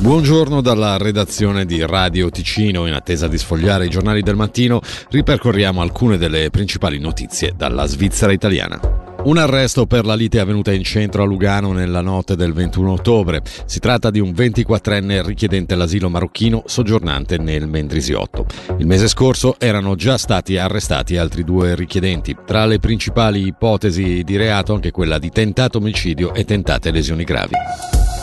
Buongiorno dalla redazione di Radio Ticino. In attesa di sfogliare i giornali del mattino, ripercorriamo alcune delle principali notizie dalla Svizzera italiana. Un arresto per la lite avvenuta in centro a Lugano nella notte del 21 ottobre. Si tratta di un 24enne richiedente l'asilo marocchino soggiornante nel Mendrisiotto. Il mese scorso erano già stati arrestati altri due richiedenti. Tra le principali ipotesi di reato anche quella di tentato omicidio e tentate lesioni gravi.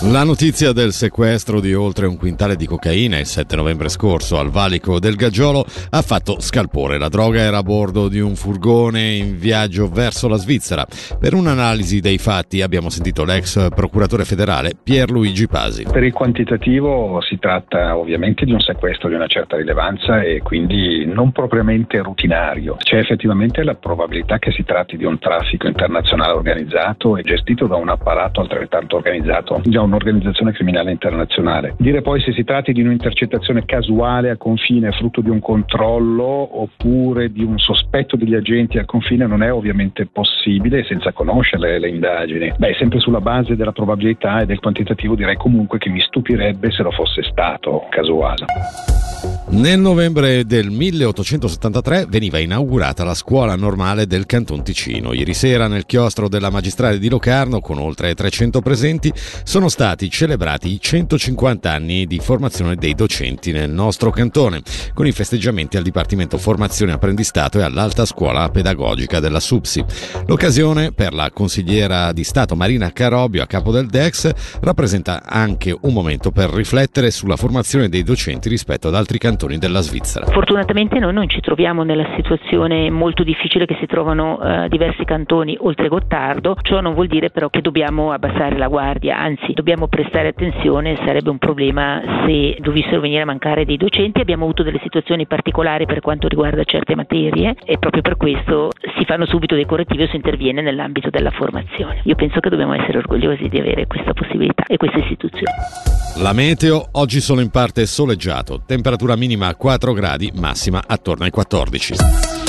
La notizia del sequestro di oltre un quintale di cocaina il 7 novembre scorso al valico del Gaggiolo ha fatto scalpore. La droga era a bordo di un furgone in viaggio verso la Svizzera. Per un'analisi dei fatti abbiamo sentito l'ex procuratore federale Pierluigi Pasi. Per il quantitativo si tratta ovviamente di un sequestro di una certa rilevanza e quindi non propriamente rutinario. C'è effettivamente la probabilità che si tratti di un traffico internazionale organizzato e gestito da un apparato altrettanto organizzato. Già un'organizzazione criminale internazionale. Dire poi se si tratti di un'intercettazione casuale a confine frutto di un controllo oppure di un sospetto degli agenti al confine non è ovviamente possibile senza conoscere le indagini. Beh, sempre sulla base della probabilità e del quantitativo direi comunque che mi stupirebbe se lo fosse stato casuale. Nel novembre del 1873 veniva inaugurata la scuola normale del Canton Ticino. Ieri sera nel chiostro della magistrale di Locarno, con oltre 300 presenti, sono stati celebrati i 150 anni di formazione dei docenti nel nostro cantone, con i festeggiamenti al Dipartimento Formazione e Apprendistato e all'Alta Scuola Pedagogica della SUPSI. L'occasione per la consigliera di Stato Marina Carobio a capo del DEX rappresenta anche un momento per riflettere sulla formazione dei docenti rispetto ad altri cantoni della Svizzera. Fortunatamente noi non ci troviamo nella situazione molto difficile che si trovano eh, diversi cantoni oltre Gottardo, ciò non vuol dire però che dobbiamo abbassare la guardia, anzi dobbiamo prestare attenzione, sarebbe un problema se dovessero venire a mancare dei docenti, abbiamo avuto delle situazioni particolari per quanto riguarda certe materie e proprio per questo si fanno subito dei correttivi o si interviene nell'ambito della formazione. Io penso che dobbiamo essere orgogliosi di avere questa possibilità e questa istituzione. La meteo oggi solo in parte soleggiato, temperatura minima 4 gradi, massima attorno ai 14.